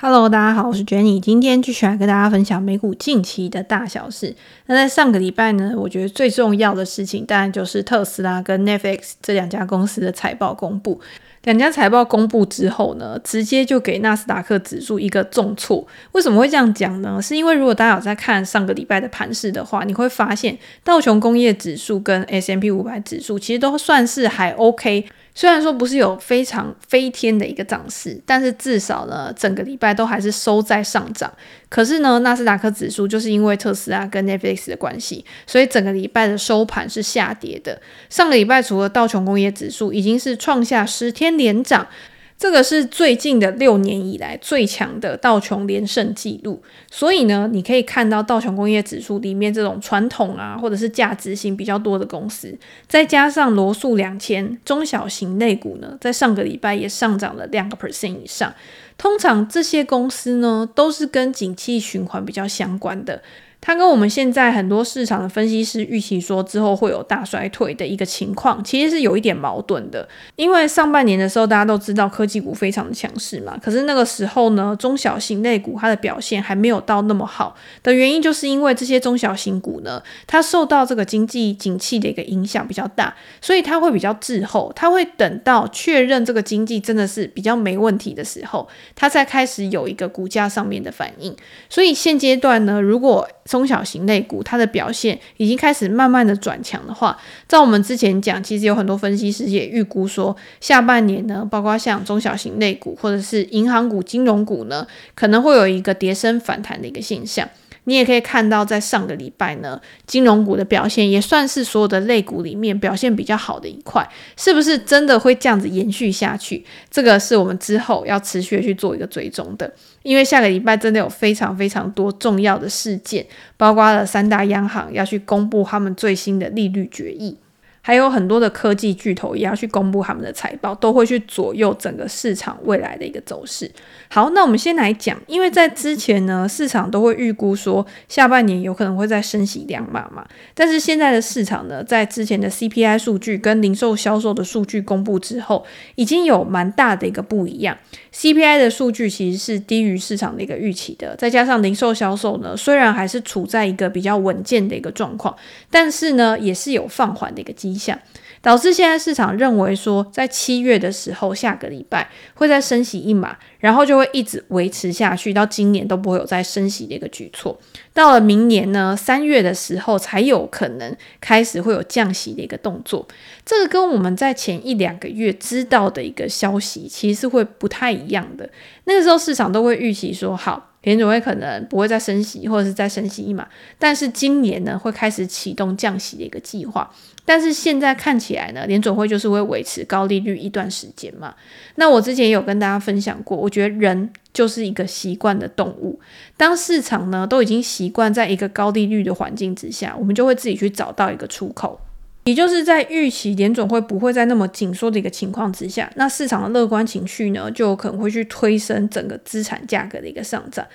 Hello，大家好，我是 Jenny，今天继续来跟大家分享美股近期的大小事。那在上个礼拜呢，我觉得最重要的事情，当然就是特斯拉跟 Netflix 这两家公司的财报公布。两家财报公布之后呢，直接就给纳斯达克指数一个重挫。为什么会这样讲呢？是因为如果大家有在看上个礼拜的盘势的话，你会发现道琼工业指数跟 S M P 五百指数其实都算是还 OK。虽然说不是有非常飞天的一个涨势，但是至少呢，整个礼拜都还是收在上涨。可是呢，纳斯达克指数就是因为特斯拉跟 Netflix 的关系，所以整个礼拜的收盘是下跌的。上个礼拜除了道琼工业指数已经是创下十天连涨。这个是最近的六年以来最强的道琼连胜纪录，所以呢，你可以看到道琼工业指数里面这种传统啊，或者是价值型比较多的公司，再加上罗素两千中小型类股呢，在上个礼拜也上涨了两个 percent 以上。通常这些公司呢，都是跟景气循环比较相关的。它跟我们现在很多市场的分析师预期说之后会有大衰退的一个情况，其实是有一点矛盾的。因为上半年的时候，大家都知道科技股非常的强势嘛，可是那个时候呢，中小型类股它的表现还没有到那么好的原因，就是因为这些中小型股呢，它受到这个经济景气的一个影响比较大，所以它会比较滞后，它会等到确认这个经济真的是比较没问题的时候，它才开始有一个股价上面的反应。所以现阶段呢，如果中小型类股它的表现已经开始慢慢的转强的话，照我们之前讲，其实有很多分析师也预估说，下半年呢，包括像中小型类股或者是银行股、金融股呢，可能会有一个跌升反弹的一个现象。你也可以看到，在上个礼拜呢，金融股的表现也算是所有的类股里面表现比较好的一块，是不是真的会这样子延续下去？这个是我们之后要持续去做一个追踪的，因为下个礼拜真的有非常非常多重要的事件，包括了三大央行要去公布他们最新的利率决议。还有很多的科技巨头也要去公布他们的财报，都会去左右整个市场未来的一个走势。好，那我们先来讲，因为在之前呢，市场都会预估说下半年有可能会再升息两码嘛。但是现在的市场呢，在之前的 CPI 数据跟零售销售的数据公布之后，已经有蛮大的一个不一样。CPI 的数据其实是低于市场的一个预期的，再加上零售销售呢，虽然还是处在一个比较稳健的一个状况，但是呢，也是有放缓的一个迹象。导致现在市场认为说，在七月的时候，下个礼拜会再升息一码，然后就会一直维持下去，到今年都不会有再升息的一个举措。到了明年呢，三月的时候才有可能开始会有降息的一个动作。这个跟我们在前一两个月知道的一个消息其实是会不太一样的。那个时候市场都会预期说，好。联准会可能不会再升息，或者是再升息一码，但是今年呢会开始启动降息的一个计划。但是现在看起来呢，联准会就是会维持高利率一段时间嘛。那我之前也有跟大家分享过，我觉得人就是一个习惯的动物。当市场呢都已经习惯在一个高利率的环境之下，我们就会自己去找到一个出口。也就是在预期联准会不会在那么紧缩的一个情况之下，那市场的乐观情绪呢，就可能会去推升整个资产价格的一个上涨。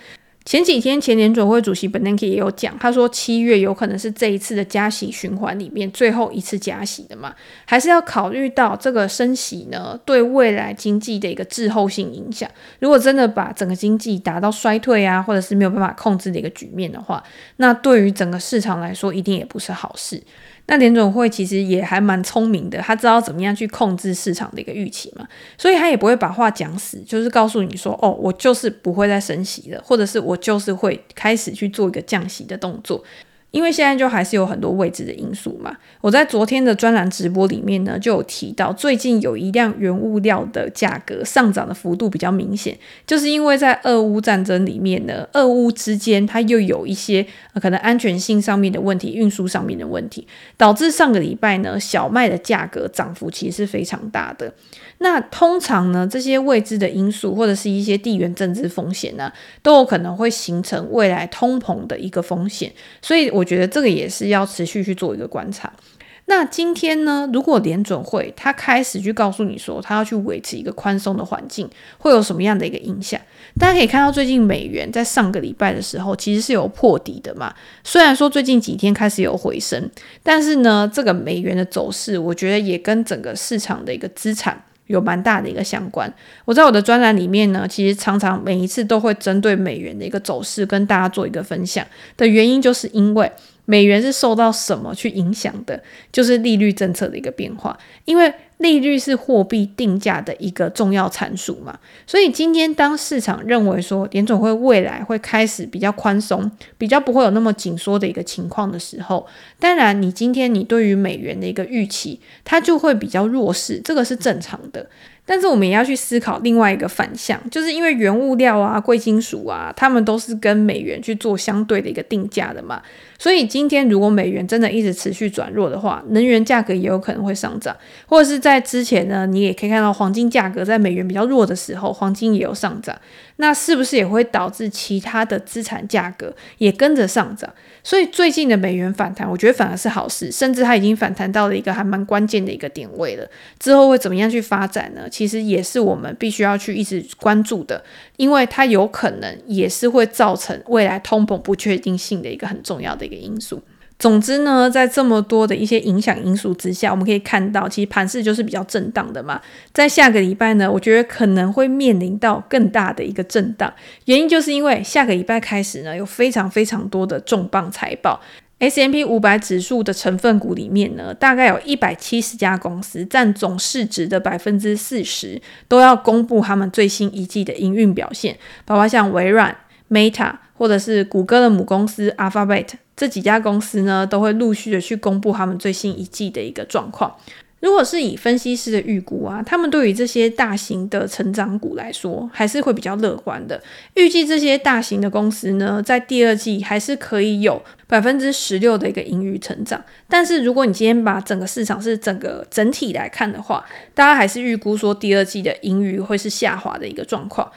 前几天前联准会主席 Bernanke 也有讲，他说七月有可能是这一次的加息循环里面最后一次加息的嘛，还是要考虑到这个升息呢对未来经济的一个滞后性影响。如果真的把整个经济达到衰退啊，或者是没有办法控制的一个局面的话，那对于整个市场来说一定也不是好事。那联总会其实也还蛮聪明的，他知道怎么样去控制市场的一个预期嘛，所以他也不会把话讲死，就是告诉你说，哦，我就是不会再升息了，或者是我就是会开始去做一个降息的动作。因为现在就还是有很多未知的因素嘛。我在昨天的专栏直播里面呢，就有提到，最近有一辆原物料的价格上涨的幅度比较明显，就是因为在俄乌战争里面呢，俄乌之间它又有一些可能安全性上面的问题、运输上面的问题，导致上个礼拜呢，小麦的价格涨幅其实是非常大的。那通常呢，这些未知的因素或者是一些地缘政治风险呢，都有可能会形成未来通膨的一个风险，所以我觉得这个也是要持续去做一个观察。那今天呢，如果联准会他开始去告诉你说，他要去维持一个宽松的环境，会有什么样的一个影响？大家可以看到，最近美元在上个礼拜的时候其实是有破底的嘛。虽然说最近几天开始有回升，但是呢，这个美元的走势，我觉得也跟整个市场的一个资产。有蛮大的一个相关。我在我的专栏里面呢，其实常常每一次都会针对美元的一个走势跟大家做一个分享的原因，就是因为美元是受到什么去影响的？就是利率政策的一个变化，因为。利率是货币定价的一个重要参数嘛，所以今天当市场认为说联总会未来会开始比较宽松，比较不会有那么紧缩的一个情况的时候，当然你今天你对于美元的一个预期，它就会比较弱势，这个是正常的。但是我们也要去思考另外一个反向，就是因为原物料啊、贵金属啊，他们都是跟美元去做相对的一个定价的嘛。所以今天如果美元真的一直持续转弱的话，能源价格也有可能会上涨，或者是在之前呢，你也可以看到黄金价格在美元比较弱的时候，黄金也有上涨。那是不是也会导致其他的资产价格也跟着上涨？所以最近的美元反弹，我觉得反而是好事，甚至它已经反弹到了一个还蛮关键的一个点位了。之后会怎么样去发展呢？其实也是我们必须要去一直关注的，因为它有可能也是会造成未来通膨不确定性的一个很重要的因素。总之呢，在这么多的一些影响因素之下，我们可以看到，其实盘势就是比较震荡的嘛。在下个礼拜呢，我觉得可能会面临到更大的一个震荡，原因就是因为下个礼拜开始呢，有非常非常多的重磅财报。S M P 五百指数的成分股里面呢，大概有一百七十家公司，占总市值的百分之四十，都要公布他们最新一季的营运表现，包括像微软、Meta 或者是谷歌的母公司 Alphabet。这几家公司呢，都会陆续的去公布他们最新一季的一个状况。如果是以分析师的预估啊，他们对于这些大型的成长股来说，还是会比较乐观的。预计这些大型的公司呢，在第二季还是可以有百分之十六的一个盈余成长。但是如果你今天把整个市场是整个整体来看的话，大家还是预估说第二季的盈余会是下滑的一个状况。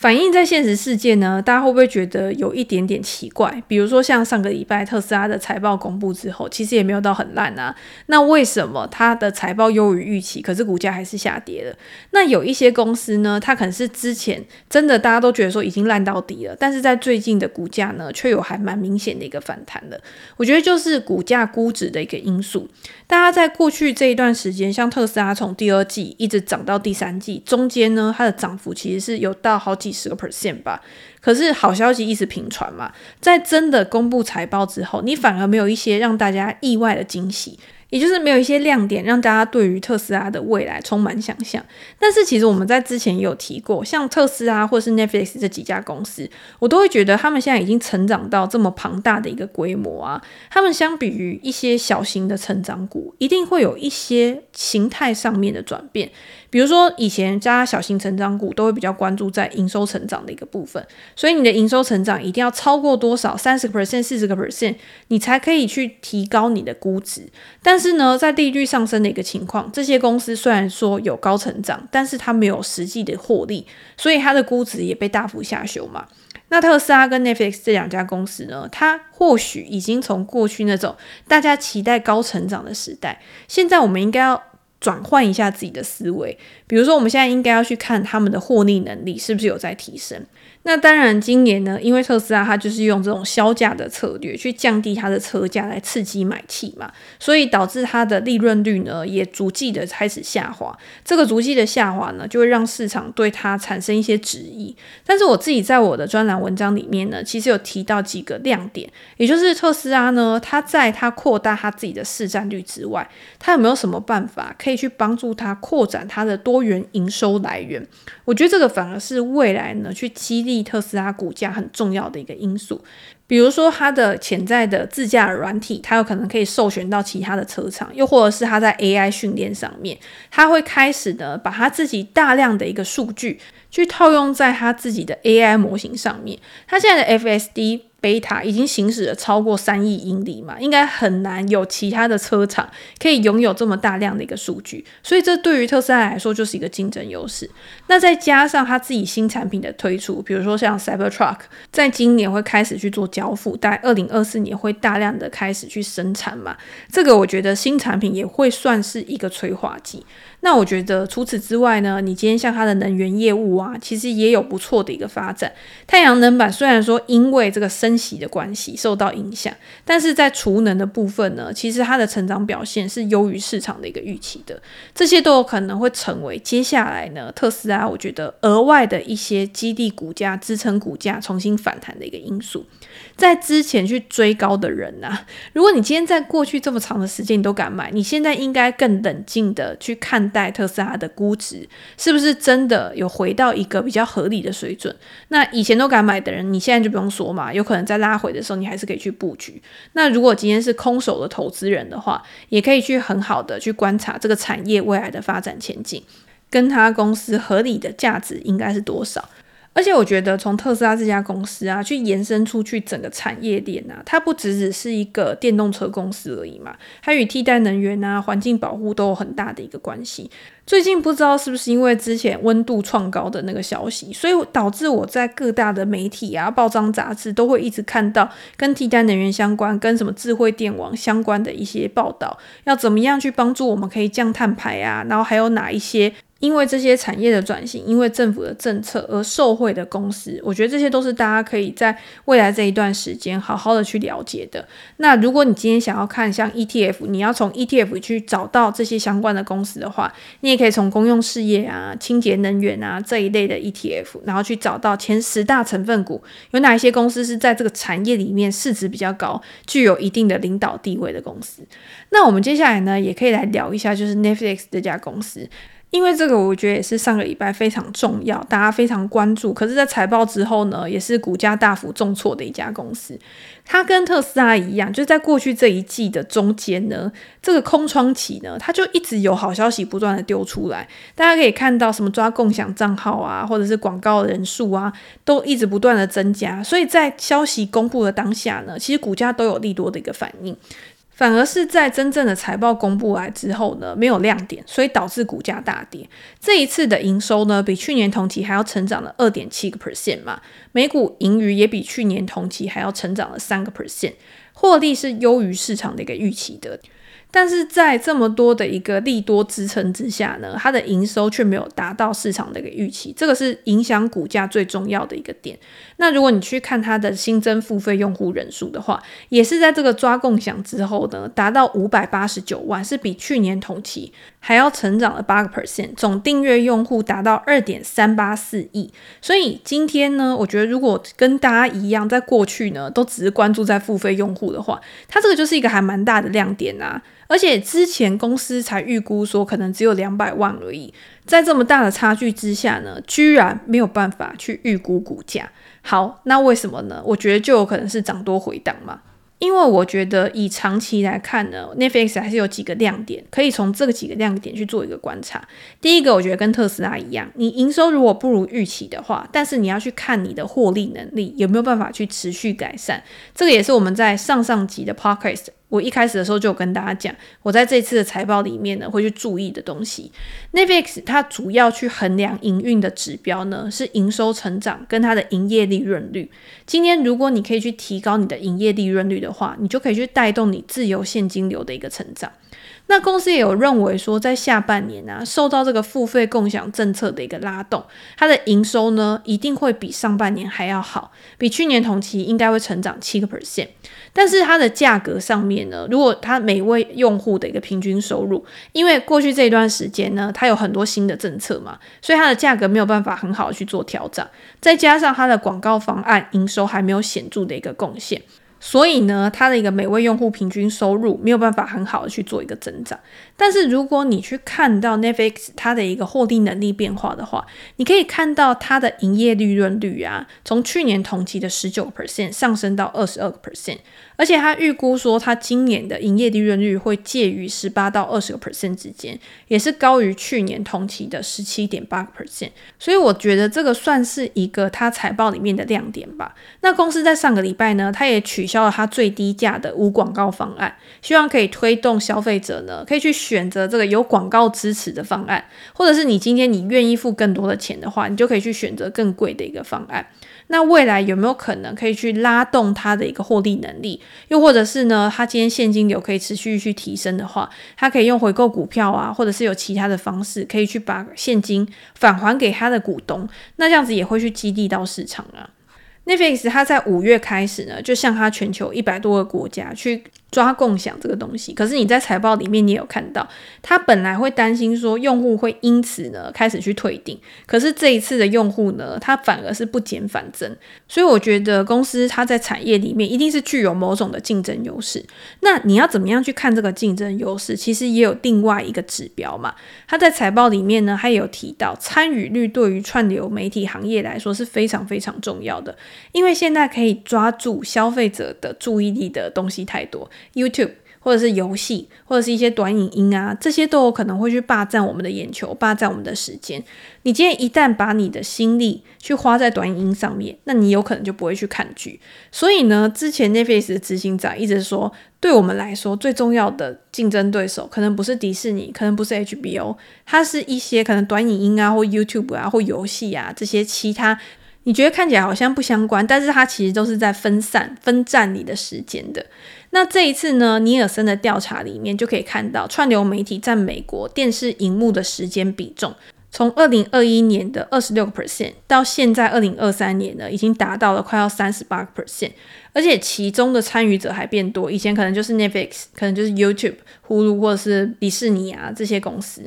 反映在现实世界呢，大家会不会觉得有一点点奇怪？比如说像上个礼拜特斯拉的财报公布之后，其实也没有到很烂啊。那为什么它的财报优于预期，可是股价还是下跌了？那有一些公司呢，它可能是之前真的大家都觉得说已经烂到底了，但是在最近的股价呢，却有还蛮明显的一个反弹的。我觉得就是股价估值的一个因素。大家在过去这一段时间，像特斯拉从第二季一直涨到第三季，中间呢，它的涨幅其实是有到好几。十个 percent 吧，可是好消息一直频传嘛，在真的公布财报之后，你反而没有一些让大家意外的惊喜。也就是没有一些亮点，让大家对于特斯拉的未来充满想象。但是其实我们在之前也有提过，像特斯拉或是 Netflix 这几家公司，我都会觉得他们现在已经成长到这么庞大的一个规模啊。他们相比于一些小型的成长股，一定会有一些形态上面的转变。比如说以前加小型成长股都会比较关注在营收成长的一个部分，所以你的营收成长一定要超过多少，三十个 percent、四十个 percent，你才可以去提高你的估值。但是呢，在利率上升的一个情况，这些公司虽然说有高成长，但是它没有实际的获利，所以它的估值也被大幅下修嘛。那特斯拉跟 Netflix 这两家公司呢，它或许已经从过去那种大家期待高成长的时代，现在我们应该要转换一下自己的思维，比如说我们现在应该要去看他们的获利能力是不是有在提升。那当然，今年呢，因为特斯拉它就是用这种削价的策略去降低它的车价来刺激买气嘛，所以导致它的利润率呢也逐季的开始下滑。这个逐季的下滑呢，就会让市场对它产生一些质疑。但是我自己在我的专栏文章里面呢，其实有提到几个亮点，也就是特斯拉呢，它在它扩大它自己的市占率之外，它有没有什么办法可以去帮助它扩展它的多元营收来源？我觉得这个反而是未来呢去激励。特斯拉股价很重要的一个因素，比如说它的潜在的自驾软体，它有可能可以授权到其他的车厂，又或者是它在 AI 训练上面，它会开始呢把它自己大量的一个数据去套用在它自己的 AI 模型上面，它现在的 FSD。贝塔已经行驶了超过三亿英里嘛，应该很难有其他的车厂可以拥有这么大量的一个数据，所以这对于特斯拉来说就是一个竞争优势。那再加上它自己新产品的推出，比如说像 Cybertruck，在今年会开始去做交付，大概二零二四年会大量的开始去生产嘛，这个我觉得新产品也会算是一个催化剂。那我觉得除此之外呢，你今天像它的能源业务啊，其实也有不错的一个发展。太阳能板虽然说因为这个升息的关系受到影响，但是在储能的部分呢，其实它的成长表现是优于市场的一个预期的，这些都有可能会成为接下来呢特斯拉我觉得额外的一些基地股价、支撑股价重新反弹的一个因素。在之前去追高的人呐、啊，如果你今天在过去这么长的时间你都敢买，你现在应该更冷静的去看待特斯拉的估值是不是真的有回到一个比较合理的水准。那以前都敢买的人，你现在就不用说嘛，有可能在拉回的时候你还是可以去布局。那如果今天是空手的投资人的话，也可以去很好的去观察这个产业未来的发展前景，跟他公司合理的价值应该是多少。而且我觉得，从特斯拉这家公司啊，去延伸出去整个产业链啊，它不只只是一个电动车公司而已嘛，它与替代能源啊、环境保护都有很大的一个关系。最近不知道是不是因为之前温度创高的那个消息，所以导致我在各大的媒体啊、报章杂志都会一直看到跟替代能源相关、跟什么智慧电网相关的一些报道，要怎么样去帮助我们可以降碳排啊，然后还有哪一些。因为这些产业的转型，因为政府的政策而受惠的公司，我觉得这些都是大家可以在未来这一段时间好好的去了解的。那如果你今天想要看像 ETF，你要从 ETF 去找到这些相关的公司的话，你也可以从公用事业啊、清洁能源啊这一类的 ETF，然后去找到前十大成分股有哪一些公司是在这个产业里面市值比较高、具有一定的领导地位的公司。那我们接下来呢，也可以来聊一下，就是 Netflix 这家公司。因为这个，我觉得也是上个礼拜非常重要，大家非常关注。可是，在财报之后呢，也是股价大幅重挫的一家公司。它跟特斯拉一样，就是在过去这一季的中间呢，这个空窗期呢，它就一直有好消息不断的丢出来。大家可以看到，什么抓共享账号啊，或者是广告人数啊，都一直不断的增加。所以在消息公布的当下呢，其实股价都有利多的一个反应。反而是在真正的财报公布来之后呢，没有亮点，所以导致股价大跌。这一次的营收呢，比去年同期还要成长了二点七个 percent 嘛，每股盈余也比去年同期还要成长了三个 percent，获利是优于市场的一个预期的。但是在这么多的一个利多支撑之下呢，它的营收却没有达到市场的一个预期，这个是影响股价最重要的一个点。那如果你去看它的新增付费用户人数的话，也是在这个抓共享之后呢，达到五百八十九万，是比去年同期还要成长了八个 percent，总订阅用户达到二点三八四亿。所以今天呢，我觉得如果跟大家一样，在过去呢都只是关注在付费用户的话，它这个就是一个还蛮大的亮点啊。而且之前公司才预估说可能只有两百万而已，在这么大的差距之下呢，居然没有办法去预估股价。好，那为什么呢？我觉得就有可能是涨多回档嘛。因为我觉得以长期来看呢，Netflix 还是有几个亮点，可以从这个几个亮点去做一个观察。第一个，我觉得跟特斯拉一样，你营收如果不如预期的话，但是你要去看你的获利能力有没有办法去持续改善。这个也是我们在上上集的 Podcast。我一开始的时候就有跟大家讲，我在这次的财报里面呢会去注意的东西。Netflix 它主要去衡量营运的指标呢是营收成长跟它的营业利润率。今天如果你可以去提高你的营业利润率的话，你就可以去带动你自由现金流的一个成长。那公司也有认为说，在下半年啊，受到这个付费共享政策的一个拉动，它的营收呢一定会比上半年还要好，比去年同期应该会成长七个 percent。但是它的价格上面如果它每位用户的一个平均收入，因为过去这一段时间呢，它有很多新的政策嘛，所以它的价格没有办法很好的去做调整，再加上它的广告方案营收还没有显著的一个贡献。所以呢，它的一个每位用户平均收入没有办法很好的去做一个增长。但是如果你去看到 Netflix 它的一个获利能力变化的话，你可以看到它的营业利润率啊，从去年同期的十九个 percent 上升到二十二个 percent。而且他预估说，他今年的营业利润率会介于十八到二十个 percent 之间，也是高于去年同期的十七点八个 percent。所以我觉得这个算是一个他财报里面的亮点吧。那公司在上个礼拜呢，它也取消了它最低价的无广告方案，希望可以推动消费者呢，可以去选择这个有广告支持的方案，或者是你今天你愿意付更多的钱的话，你就可以去选择更贵的一个方案。那未来有没有可能可以去拉动它的一个获利能力？又或者是呢，它今天现金流可以持续去提升的话，它可以用回购股票啊，或者是有其他的方式，可以去把现金返还给它的股东。那这样子也会去激励到市场啊。Netflix 它在五月开始呢，就向它全球一百多个国家去抓共享这个东西。可是你在财报里面你也有看到，他本来会担心说用户会因此呢开始去退订，可是这一次的用户呢，他反而是不减反增。所以我觉得公司它在产业里面一定是具有某种的竞争优势。那你要怎么样去看这个竞争优势？其实也有另外一个指标嘛。他在财报里面呢，他也有提到参与率对于串流媒体行业来说是非常非常重要的。因为现在可以抓住消费者的注意力的东西太多，YouTube 或者是游戏或者是一些短影音啊，这些都有可能会去霸占我们的眼球，霸占我们的时间。你今天一旦把你的心力去花在短影音上面，那你有可能就不会去看剧。所以呢，之前 Netflix 的执行长一直说，对我们来说最重要的竞争对手可能不是迪士尼，可能不是 HBO，它是一些可能短影音啊或 YouTube 啊或游戏啊这些其他。你觉得看起来好像不相关，但是它其实都是在分散、分占你的时间的。那这一次呢，尼尔森的调查里面就可以看到，串流媒体占美国电视荧幕的时间比重，从二零二一年的二十六个 percent 到现在二零二三年呢，已经达到了快要三十八个 percent，而且其中的参与者还变多。以前可能就是 Netflix，可能就是 YouTube、Hulu 或者是迪士尼啊这些公司。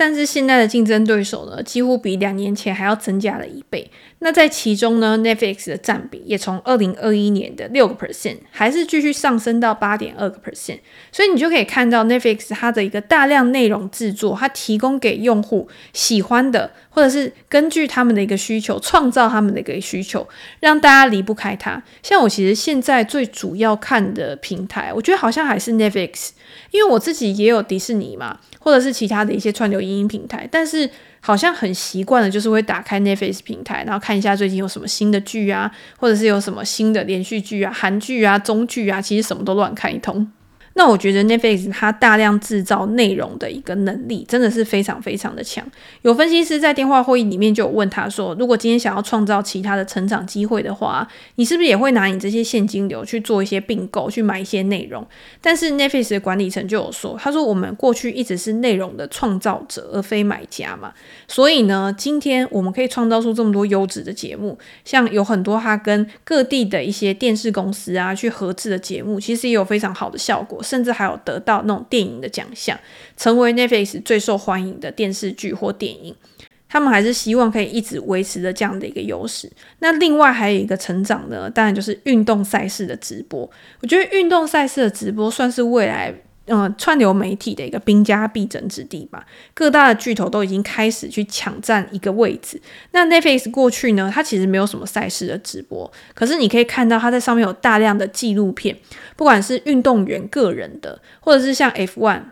但是现在的竞争对手呢，几乎比两年前还要增加了一倍。那在其中呢，Netflix 的占比也从二零二一年的六个 percent，还是继续上升到八点二个 percent。所以你就可以看到 Netflix 它的一个大量内容制作，它提供给用户喜欢的，或者是根据他们的一个需求，创造他们的一个需求，让大家离不开它。像我其实现在最主要看的平台，我觉得好像还是 Netflix，因为我自己也有迪士尼嘛。或者是其他的一些串流影音平台，但是好像很习惯的，就是会打开 Netflix 平台，然后看一下最近有什么新的剧啊，或者是有什么新的连续剧啊、韩剧啊、中剧啊，其实什么都乱看一通。那我觉得 Netflix 它大量制造内容的一个能力真的是非常非常的强。有分析师在电话会议里面就有问他说：“如果今天想要创造其他的成长机会的话，你是不是也会拿你这些现金流去做一些并购，去买一些内容？”但是 Netflix 的管理层就有说：“他说我们过去一直是内容的创造者，而非买家嘛。所以呢，今天我们可以创造出这么多优质的节目，像有很多他跟各地的一些电视公司啊去合制的节目，其实也有非常好的效果。”甚至还有得到那种电影的奖项，成为 Netflix 最受欢迎的电视剧或电影。他们还是希望可以一直维持着这样的一个优势。那另外还有一个成长呢，当然就是运动赛事的直播。我觉得运动赛事的直播算是未来。嗯，串流媒体的一个兵家必争之地吧，各大的巨头都已经开始去抢占一个位置。那 Netflix 过去呢，它其实没有什么赛事的直播，可是你可以看到它在上面有大量的纪录片，不管是运动员个人的，或者是像 F1。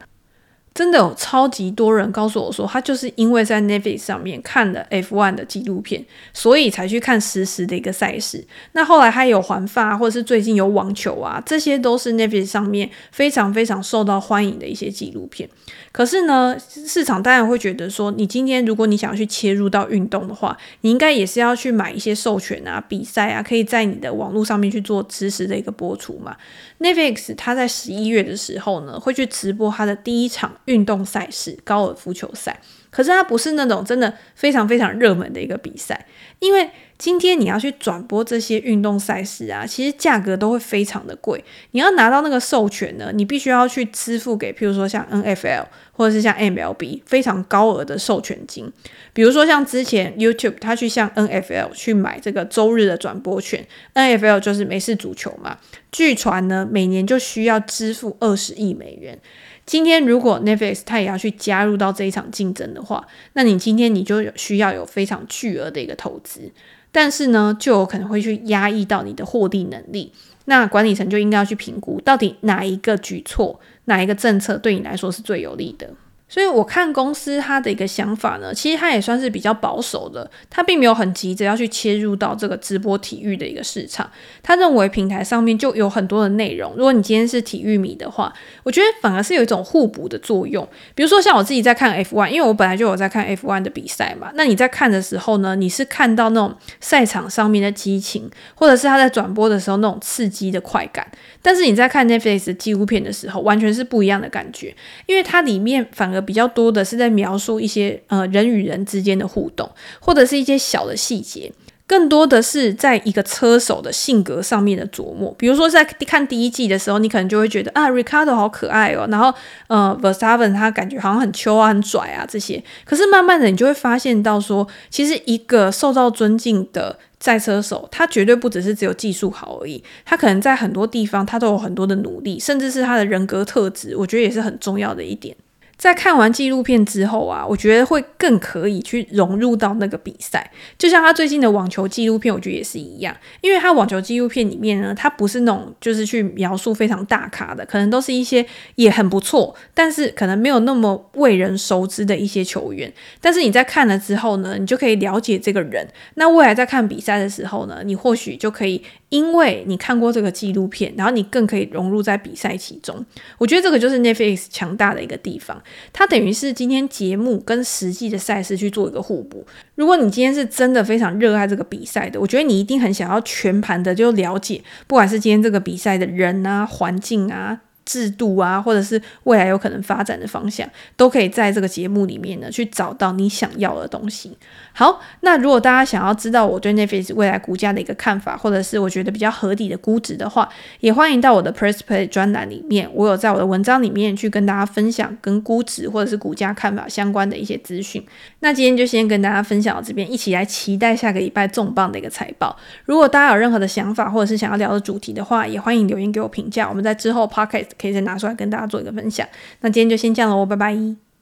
真的有超级多人告诉我说，他就是因为在 Netflix 上面看了 F1 的纪录片，所以才去看实时的一个赛事。那后来还有环法，或者是最近有网球啊，这些都是 Netflix 上面非常非常受到欢迎的一些纪录片。可是呢，市场当然会觉得说，你今天如果你想要去切入到运动的话，你应该也是要去买一些授权啊、比赛啊，可以在你的网络上面去做实时的一个播出嘛。Netflix 它在十一月的时候呢，会去直播它的第一场运动赛事——高尔夫球赛。可是它不是那种真的非常非常热门的一个比赛，因为。今天你要去转播这些运动赛事啊，其实价格都会非常的贵。你要拿到那个授权呢，你必须要去支付给，譬如说像 NFL 或者是像 MLB 非常高额的授权金。比如说像之前 YouTube 他去向 NFL 去买这个周日的转播权，NFL 就是美式足球嘛。据传呢，每年就需要支付二十亿美元。今天如果 Netflix 它也要去加入到这一场竞争的话，那你今天你就需要有非常巨额的一个投资。但是呢，就有可能会去压抑到你的获利能力。那管理层就应该要去评估，到底哪一个举措、哪一个政策对你来说是最有利的。所以我看公司他的一个想法呢，其实他也算是比较保守的，他并没有很急着要去切入到这个直播体育的一个市场。他认为平台上面就有很多的内容，如果你今天是体育迷的话，我觉得反而是有一种互补的作用。比如说像我自己在看 F1，因为我本来就有在看 F1 的比赛嘛。那你在看的时候呢，你是看到那种赛场上面的激情，或者是他在转播的时候那种刺激的快感。但是你在看 Netflix 纪录片的时候，完全是不一样的感觉，因为它里面反而比较多的是在描述一些呃人与人之间的互动，或者是一些小的细节。更多的是在一个车手的性格上面的琢磨。比如说在看第一季的时候，你可能就会觉得啊，Ricardo 好可爱哦，然后呃，Verstappen 他感觉好像很秋啊、很拽啊这些。可是慢慢的，你就会发现到说，其实一个受到尊敬的赛车手，他绝对不只是只有技术好而已，他可能在很多地方他都有很多的努力，甚至是他的人格特质，我觉得也是很重要的一点。在看完纪录片之后啊，我觉得会更可以去融入到那个比赛。就像他最近的网球纪录片，我觉得也是一样。因为他网球纪录片里面呢，他不是那种就是去描述非常大咖的，可能都是一些也很不错，但是可能没有那么为人熟知的一些球员。但是你在看了之后呢，你就可以了解这个人。那未来在看比赛的时候呢，你或许就可以。因为你看过这个纪录片，然后你更可以融入在比赛其中。我觉得这个就是 Netflix 强大的一个地方，它等于是今天节目跟实际的赛事去做一个互补。如果你今天是真的非常热爱这个比赛的，我觉得你一定很想要全盘的就了解，不管是今天这个比赛的人啊、环境啊。制度啊，或者是未来有可能发展的方向，都可以在这个节目里面呢去找到你想要的东西。好，那如果大家想要知道我对 Netflix 未来股价的一个看法，或者是我觉得比较合理的估值的话，也欢迎到我的 Press Play 专栏里面，我有在我的文章里面去跟大家分享跟估值或者是股价看法相关的一些资讯。那今天就先跟大家分享到这边，一起来期待下个礼拜重磅的一个财报。如果大家有任何的想法或者是想要聊的主题的话，也欢迎留言给我评价。我们在之后 Podcast 可以再拿出来跟大家做一个分享。那今天就先这样喽，拜拜。